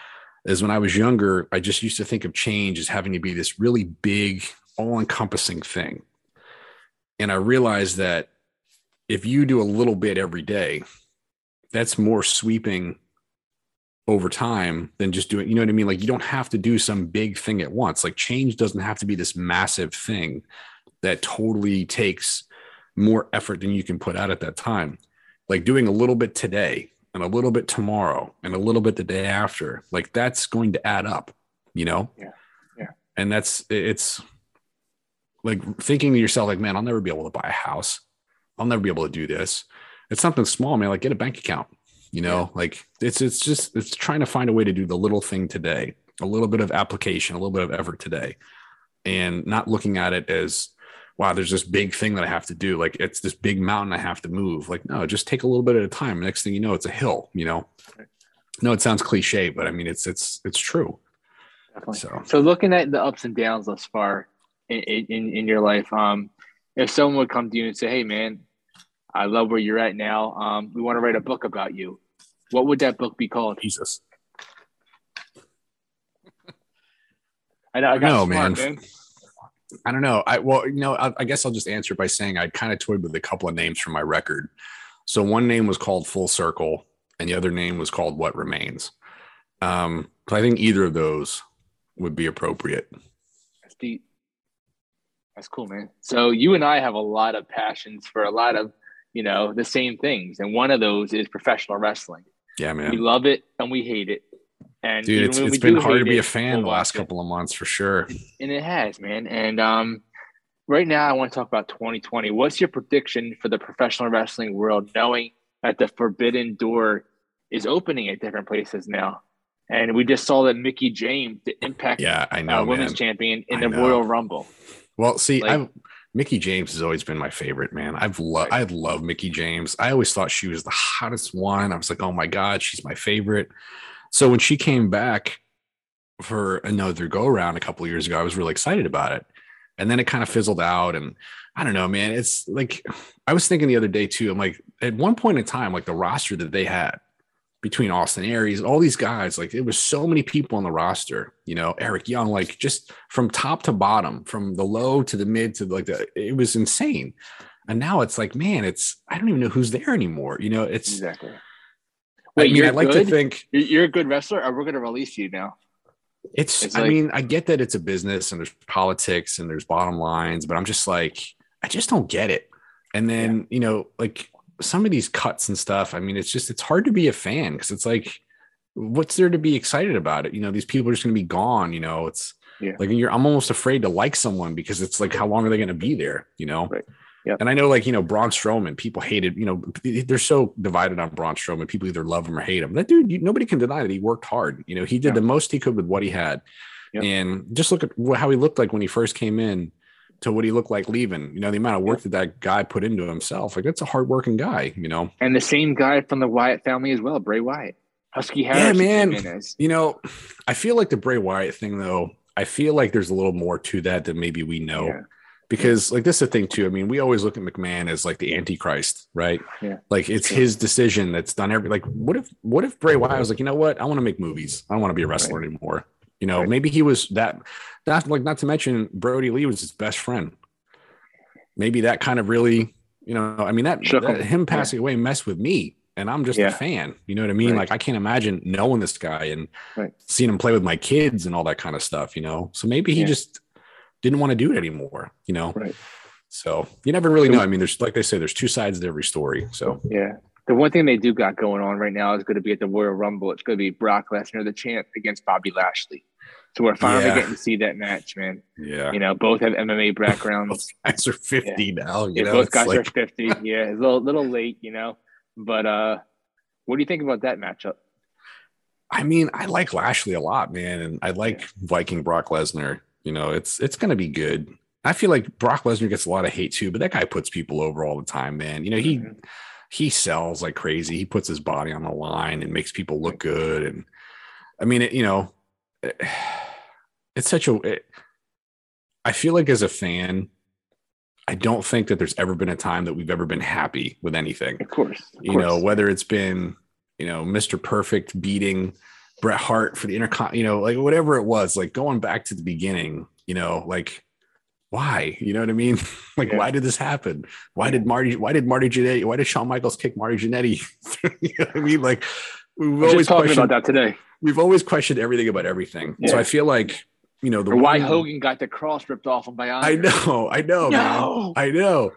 is when I was younger, I just used to think of change as having to be this really big, all encompassing thing. And I realized that if you do a little bit every day, that's more sweeping over time than just doing, you know what I mean? Like you don't have to do some big thing at once. Like change doesn't have to be this massive thing that totally takes more effort than you can put out at that time. Like doing a little bit today and a little bit tomorrow and a little bit the day after, like that's going to add up, you know? Yeah. Yeah. And that's, it's like thinking to yourself, like, man, I'll never be able to buy a house. I'll never be able to do this. It's something small, man. Like get a bank account, you know, yeah. like it's, it's just, it's trying to find a way to do the little thing today, a little bit of application, a little bit of effort today and not looking at it as, wow, there's this big thing that I have to do. Like it's this big mountain I have to move. Like, no, just take a little bit at a time. Next thing you know, it's a hill, you know? No, it sounds cliche, but I mean, it's, it's, it's true. Definitely. So, so looking at the ups and downs thus far in, in, in your life, um, if someone would come to you and say, Hey man, I love where you're at now. Um, we want to write a book about you. What would that book be called? Jesus. I know. I got no, smart, man. man. I don't know. I well, you know, I, I guess I'll just answer by saying I kind of toyed with a couple of names from my record. So one name was called Full Circle, and the other name was called What Remains. Um, so I think either of those would be appropriate. That's deep. That's cool, man. So you and I have a lot of passions for a lot of, you know, the same things, and one of those is professional wrestling. Yeah, man. We love it and we hate it. And dude, it's, it's been hard to be it, a fan we'll the last couple of months for sure. And it has, man. And um, right now, I want to talk about 2020. What's your prediction for the professional wrestling world, knowing that the forbidden door is opening at different places now? And we just saw that Mickie James, the Impact yeah, I know, uh, Women's man. Champion, in I the know. Royal Rumble. Well, see, like, I've Mickie James has always been my favorite, man. I've loved I love Mickie James. I always thought she was the hottest one. I was like, oh my God, she's my favorite. So when she came back for another go around a couple years ago, I was really excited about it. And then it kind of fizzled out. And I don't know, man. It's like I was thinking the other day too. I'm like, at one point in time, like the roster that they had between Austin Aries, all these guys, like it was so many people on the roster, you know, Eric Young, like just from top to bottom, from the low to the mid to like the it was insane. And now it's like, man, it's I don't even know who's there anymore. You know, it's exactly Wait, I mean, I like good? to think you're a good wrestler, or we're going to release you now. It's, it's I like, mean, I get that it's a business and there's politics and there's bottom lines, but I'm just like, I just don't get it. And then, yeah. you know, like some of these cuts and stuff, I mean, it's just, it's hard to be a fan because it's like, what's there to be excited about it? You know, these people are just going to be gone, you know, it's yeah. like you're, I'm almost afraid to like someone because it's like, how long are they going to be there? You know? Right. Yep. And I know, like, you know, Braun Strowman, people hated, you know, they're so divided on Braun Strowman. People either love him or hate him. That dude, you, nobody can deny that he worked hard. You know, he did yeah. the most he could with what he had. Yep. And just look at how he looked like when he first came in to what he looked like leaving. You know, the amount of work that that guy put into himself. Like, that's a hardworking guy, you know. And the same guy from the Wyatt family as well, Bray Wyatt. Husky Harris. Yeah, man. You know, I feel like the Bray Wyatt thing, though, I feel like there's a little more to that than maybe we know. Yeah because like this is the thing too. I mean, we always look at McMahon as like the antichrist, right? Yeah. Like it's his decision that's done every like what if what if Bray Wyatt was like, you know what? I want to make movies. I don't want to be a wrestler right. anymore. You know, right. maybe he was that that like not to mention Brodie Lee was his best friend. Maybe that kind of really, you know, I mean that, that him passing yeah. away messed with me and I'm just yeah. a fan. You know what I mean? Right. Like I can't imagine knowing this guy and right. seeing him play with my kids and all that kind of stuff, you know. So maybe he yeah. just didn't want to do it anymore, you know? Right. So you never really know. I mean, there's like they say, there's two sides to every story. So yeah. The one thing they do got going on right now is going to be at the Royal Rumble. It's going to be Brock Lesnar, the champ, against Bobby Lashley. So we're finally yeah. getting to see that match, man. Yeah. You know, both have MMA backgrounds. both guys are 50 yeah. now. You yeah, know, both guys like... are 50. Yeah. It's a little, little late, you know. But uh what do you think about that matchup? I mean, I like Lashley a lot, man. And I like Viking Brock Lesnar. You know, it's it's gonna be good. I feel like Brock Lesnar gets a lot of hate too, but that guy puts people over all the time, man. You know, he mm-hmm. he sells like crazy. He puts his body on the line and makes people look good. And I mean, it, you know, it's such a. It, I feel like as a fan, I don't think that there's ever been a time that we've ever been happy with anything. Of course. Of you course. know, whether it's been, you know, Mr. Perfect beating Bret Hart for the intercon, you know, like whatever it was, like going back to the beginning, you know, like why? You know what I mean? like, Yeah. why did this happen? Why did Marty, why did Marty Jannetty, why did Shawn Michaels kick Marty Jannetty? you know what I mean? Like, we've was always talking about that today. we've always questioned everything about everything. So I feel like, you know, the Or why one- Hogan got the cross ripped off him by I know, I know, man. I know.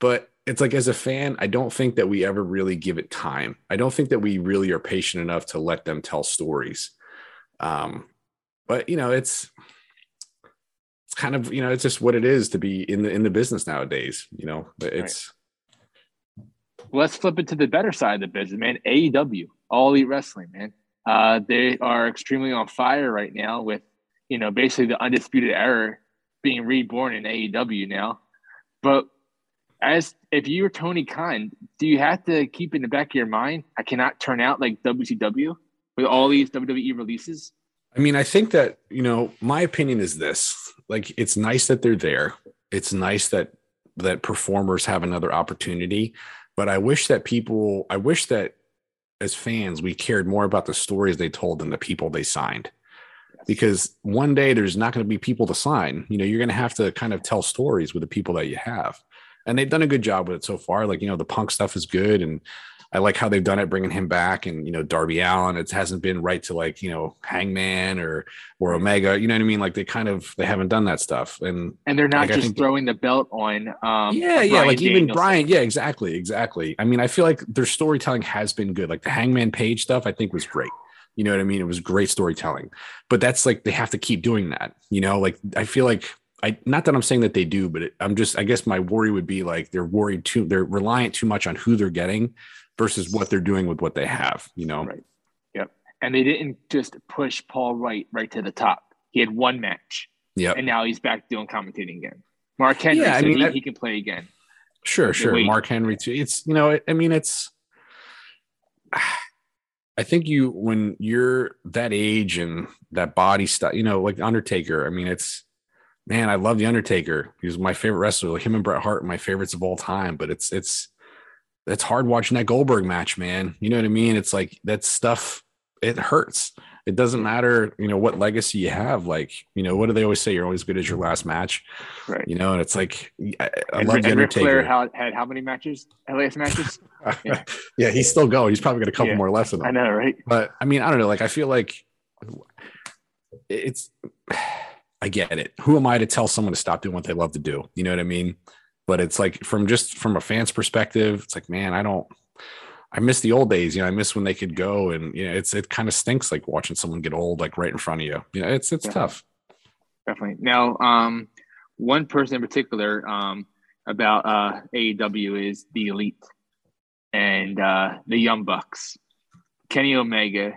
But it's like as a fan, I don't think that we ever really give it time. I don't think that we really are patient enough to let them tell stories. Um, but you know, it's it's kind of you know, it's just what it is to be in the in the business nowadays. You know, it's Let's flip it to the better side of the business, man. AEW, All Elite Wrestling, man. Uh, they are extremely on fire right now with, you know, basically the undisputed era being reborn in AEW now. But as if you were Tony Khan, do you have to keep in the back of your mind, I cannot turn out like WCW with all these WWE releases? I mean, I think that, you know, my opinion is this. Like it's nice that they're there. It's nice that that performers have another opportunity, but I wish that people I wish that as fans we cared more about the stories they told than the people they signed. Because one day there's not going to be people to sign. You know, you're going to have to kind of tell stories with the people that you have. And they've done a good job with it so far. Like, you know, the punk stuff is good and I like how they've done it, bringing him back, and you know Darby Allin. It hasn't been right to like you know Hangman or or Omega. You know what I mean? Like they kind of they haven't done that stuff, and And they're not Like, just think- throwing the belt on. Um, yeah, yeah, Bryan like even Danielson. Brian. Yeah, exactly, exactly. I mean, I feel like their storytelling has been good. Like the Hangman Page stuff, I think was great. You know what I mean? It was great storytelling, but that's like they have to keep doing that. You know, like I feel like I not that I'm saying that they do, but it, I'm just I guess my worry would be like they're worried too. They're reliant too much on who they're getting versus what they're doing with what they have. You know? Right. Yep. And they didn't just push Paul Wright right to the top. He had one match, Yep. and now he's back doing commentating again. Mark Henry Yeah, I mean, he, I- he can play again. Sure, sure. wait. Mark Henry too. It's you know, I mean, it's. I think you when you're that age and that body stuff, you know, like Undertaker. I mean, it's man, I love the Undertaker. He was my favorite wrestler. Like him and Bret Hart, are my favorites of all time. But it's it's it's hard watching that Goldberg match, man. You know what I mean? It's like that stuff. It hurts. It doesn't matter, you know, what legacy you have. Like, you know, what do they always say? You're always good as your last match. Right. You know, and it's like I, I and, love and the Ric Flair Undertaker. had, how many matches? LAS matches? yeah. Yeah. he's still going. He's probably got a couple Yeah. more left in I know, right? But I mean, I don't know. Like, I feel like it's. I get it. Who am I to tell someone to stop doing what they love to do? You know what I mean? But it's like from just from a fan's perspective, it's like, man, I don't. I miss the old days. You know, I miss when they could go, and you know, it's it kind of stinks like watching someone get old like right in front of you. You know, it's it's Yeah. tough. Definitely. Now, um, one person in particular um, about uh, AEW is the Elite and uh, the Young Bucks, Kenny Omega,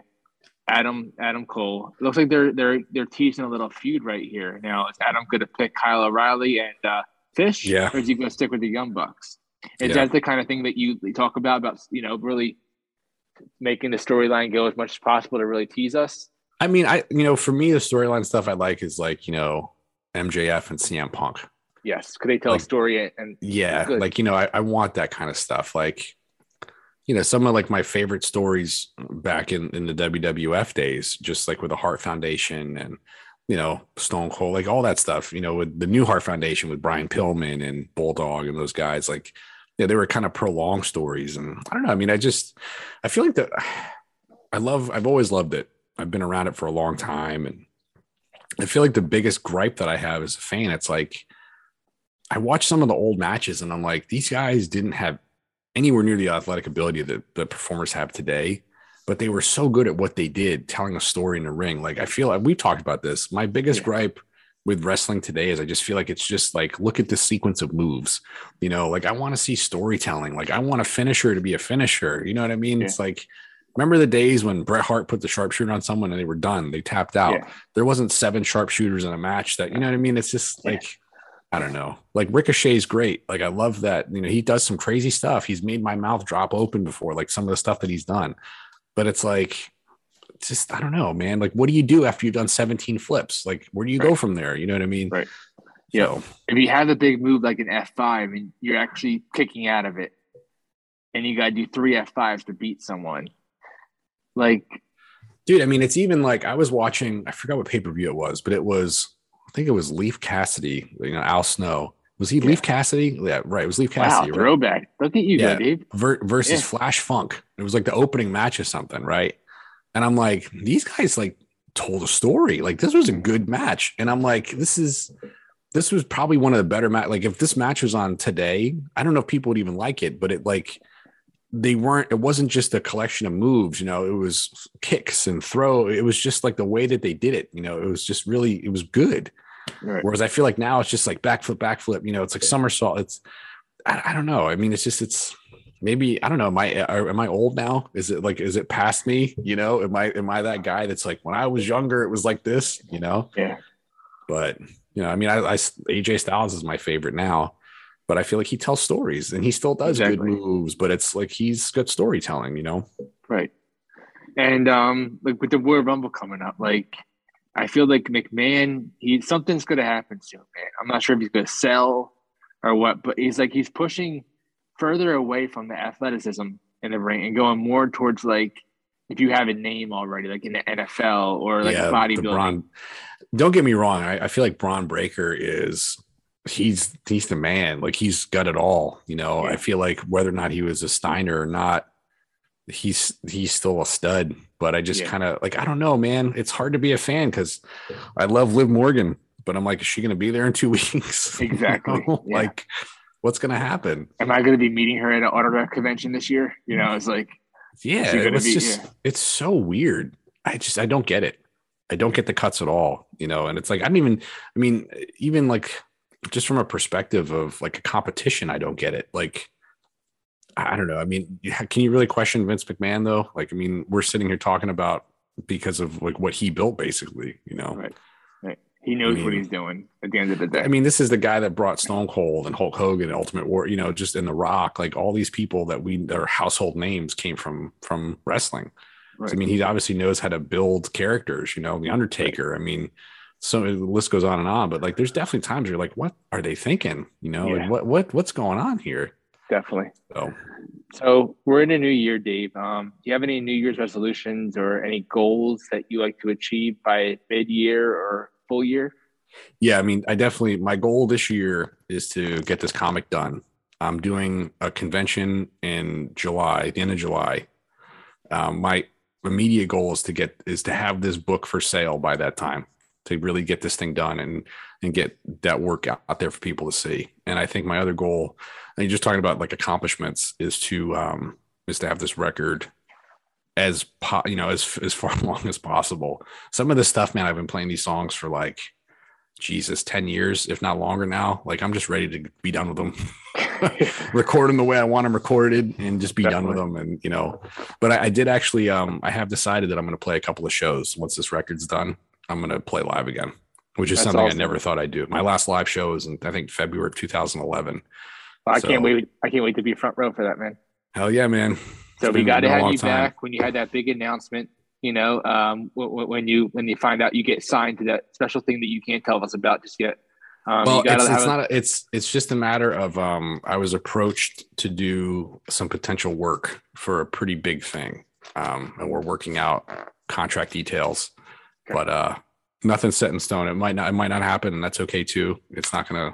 Adam Adam Cole. It looks like they're they're they're teasing a little feud right here. Now, is Adam going to pick Kyle O'Reilly and uh, Fish? Yeah. Or is he going to stick with the Young Bucks? Is Yeah. that the kind of thing that you talk about about you know really making the storyline go as much as possible to really tease us? I mean, I you know, for me, the storyline stuff I like is like you know MJF and CM Punk. Yes. Could they tell Like- a story and yeah like you know I, I want that kind of stuff like you know some of like my favorite stories back in in the wwf days just like with the heart foundation and you know stone cold like all that stuff you know with the new heart foundation with brian pillman and bulldog and those guys like yeah they were kind of prolonged stories. And i don't know i mean i just i feel like that i love i've always loved it. I've been around it for a long time. And i feel like the biggest gripe that i have as a fan it's like I watched some of the old matches and I'm like, these guys didn't have anywhere near the athletic ability that the performers have today, but they were so good at what they did, telling a story in the ring. Like I feel like we've talked about this. My biggest Yeah. gripe with wrestling today is I just feel like it's just like look at the sequence of moves. You know, like I want to see storytelling. Like I want a finisher to be a finisher. You know what I mean? Yeah. It's like remember the days when Bret Hart put the sharpshooter on someone and they were done. They tapped out. Yeah. There wasn't seven sharpshooters in a match that you know what I mean? It's just like I don't know. Like Ricochet's great. Like I love that. You know, he does some crazy stuff. He's made my mouth drop open before, like some of the stuff that he's done. But it's like, just I don't know, man. Like, what do you do after you've done 17 flips? Like, where do you go from there? You know what I mean? Right. Yeah. So, If you have a big move like an F5 and you're actually kicking out of it, and you got to do three F5s to beat someone, like, dude, I mean, it's even like I was watching, I forgot what pay per view it was, but it was, I think it was Leif Cassidy, you know, Al Snow. Was he Yeah. Leif Cassidy? Yeah, right. It was Leif wow, Cassidy, right? throwback. Look at you Yeah. go, Dave. Ver- versus Yeah. Flash Funk. It was like the opening match or something, right? And I'm like, these guys like told a story. Like this was a good match, and I'm like, this is this was probably one of the better match. Like if this match was on today, I don't know if people would even like it, but it like they weren't. It wasn't just a collection of moves, you know. It was kicks and throw. It was just like the way that they did it. You know, it was just really it was good. Right. Whereas I feel like now it's just like backflip, backflip. You know, it's like somersault. It's I, I don't know. I mean, it's just it's maybe I don't know. Am I am I old now? Is it like is it past me? You know, am I am I that guy that's like when I was younger it was like this? You know, Yeah. but you know, I mean, I, I AJ Styles is my favorite now, but I feel like he tells stories and he still does Exactly. good moves. But it's like he's good storytelling. You know, Right. And um, like with the Royal Rumble coming up, like I feel like McMahon, he something's gonna happen soon, man. I'm not sure if he's gonna sell or what, but he's like he's pushing further away from the athleticism in the ring and going more towards like if you have a name already, like in the NFL or like yeah, bodybuilding. Braun. Don't get me wrong. I, I feel like Bron Breakker is he's he's the man. Like he's got it all. You know, Yeah. I feel like whether or not he was a Steiner or not, he's he's still a stud. But I just Yeah. kind of like I don't know, man. It's hard to be a fan because I love Liv Morgan, but I'm like, is she going to be there in two weeks? You Exactly, know? yeah. Like, what's going to happen? Am I gonna be meeting her at an autograph convention this year? You know, it's like Yeah, it's be- just yeah. it's so weird. I just I don't get it. I don't get the cuts at all, you know. And it's like I don't even. I mean, even like just from a perspective of like a competition, I don't get it. Like I I don't know. I mean, can you really question Vince McMahon though? Like, I mean, we're sitting here talking about because of like what he built, basically. You know, right, right. He knows what mean- he's doing at the end of the day. I mean, this is the guy that brought Stone Cold and Hulk Hogan, and Ultimate Warrior, you know, just in The Rock, like all these people that we are household names came from from wrestling. So, I mean, he obviously knows how to build characters, you know, The Undertaker. I mean, so the list goes on and on, but like there's definitely times you're like, what are they thinking? You know, Yeah. like what what what's going on here? Definitely. So So we're in a new year, Dave. Um, do you have any New Year's resolutions or any goals that you like to achieve by mid-year or full year? yeah, I mean, I definitely my goal this year is to get this comic done. I'm doing a convention in July, the end of July. Um, my immediate goal is to get is to have this book for sale by that time to really get this thing done and and get that work out, out there for people to see. And I think my other goal, and you're just talking about like accomplishments, is to um is to have this record as po- you know as as far along as possible. Some of this stuff, man, I've been playing these songs for like Jesus, 10 years, if not longer now. Like I'm just ready to be done with them. record them the way I want them recorded and just be done with them. And you know, but I, I did actually um I have decided that I'm gonna play a couple of shows once this record's done. I'm gonna play live again, which is That's something awesome. I never thought I'd do. My last live show was in I think February of 2011. I So- can't wait. I can't wait to be front row for that, man. Hell yeah, man. So It's we got to have you time. back when you had that big announcement. You know, um, when you when you find out you get signed to that special thing that you can't tell us about just yet. Um, well it's, it's a- not a, it's it's just a matter of um i was approached to do some potential work for a pretty big thing um and we're working out contract details Okay. but uh nothing's set in stone it might not it might not happen and that's okay too it's not gonna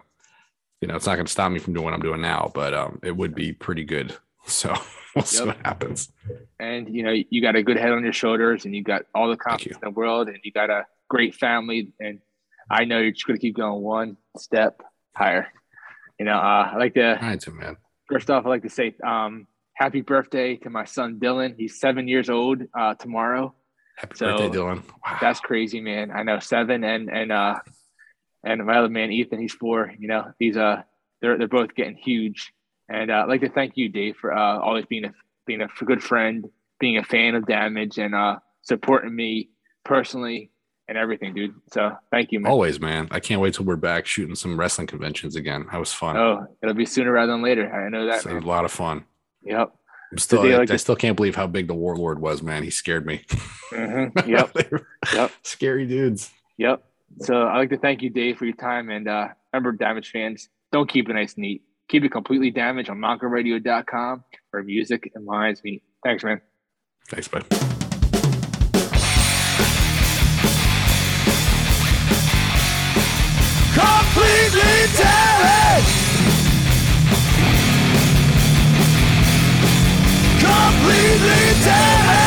you know it's not gonna stop me from doing what i'm doing now but um it would be pretty good so we'll see what happens and you know you got a good head on your shoulders, and you got all the confidence in the world, and you got a great family, and I know you're just gonna keep going one step higher. You know, uh, I like to right so man First off, I'd like to say um, happy birthday to my son Dylan. He's seven years old uh, tomorrow. happy So, birthday dylan wow. That's crazy, man. I know seven and and uh, and my other man Ethan, he's four. You know, these uh, they're they're both getting huge. And uh, I'd like to thank you, Dave, for uh, always being a being a good friend, being a fan of Damage, and uh, supporting me personally and everything, dude. So thank you, man. always man i can't wait till we're back shooting some wrestling conventions again that was fun Oh, it'll be sooner rather than later. I know that, It's a lot of fun Yep. I'm still, I, like I still can't believe how big the warlord was, man. He scared me. hmm Yep. Yep. Scary dudes. Yep. So I'd like to thank you, Dave, for your time. And uh, remember, Damage fans, don't keep it nice and neat. Keep it completely damaged on MongoRadio.com where music and lines meet. Thanks, man. Thanks, man. Completely damaged. Completely damaged.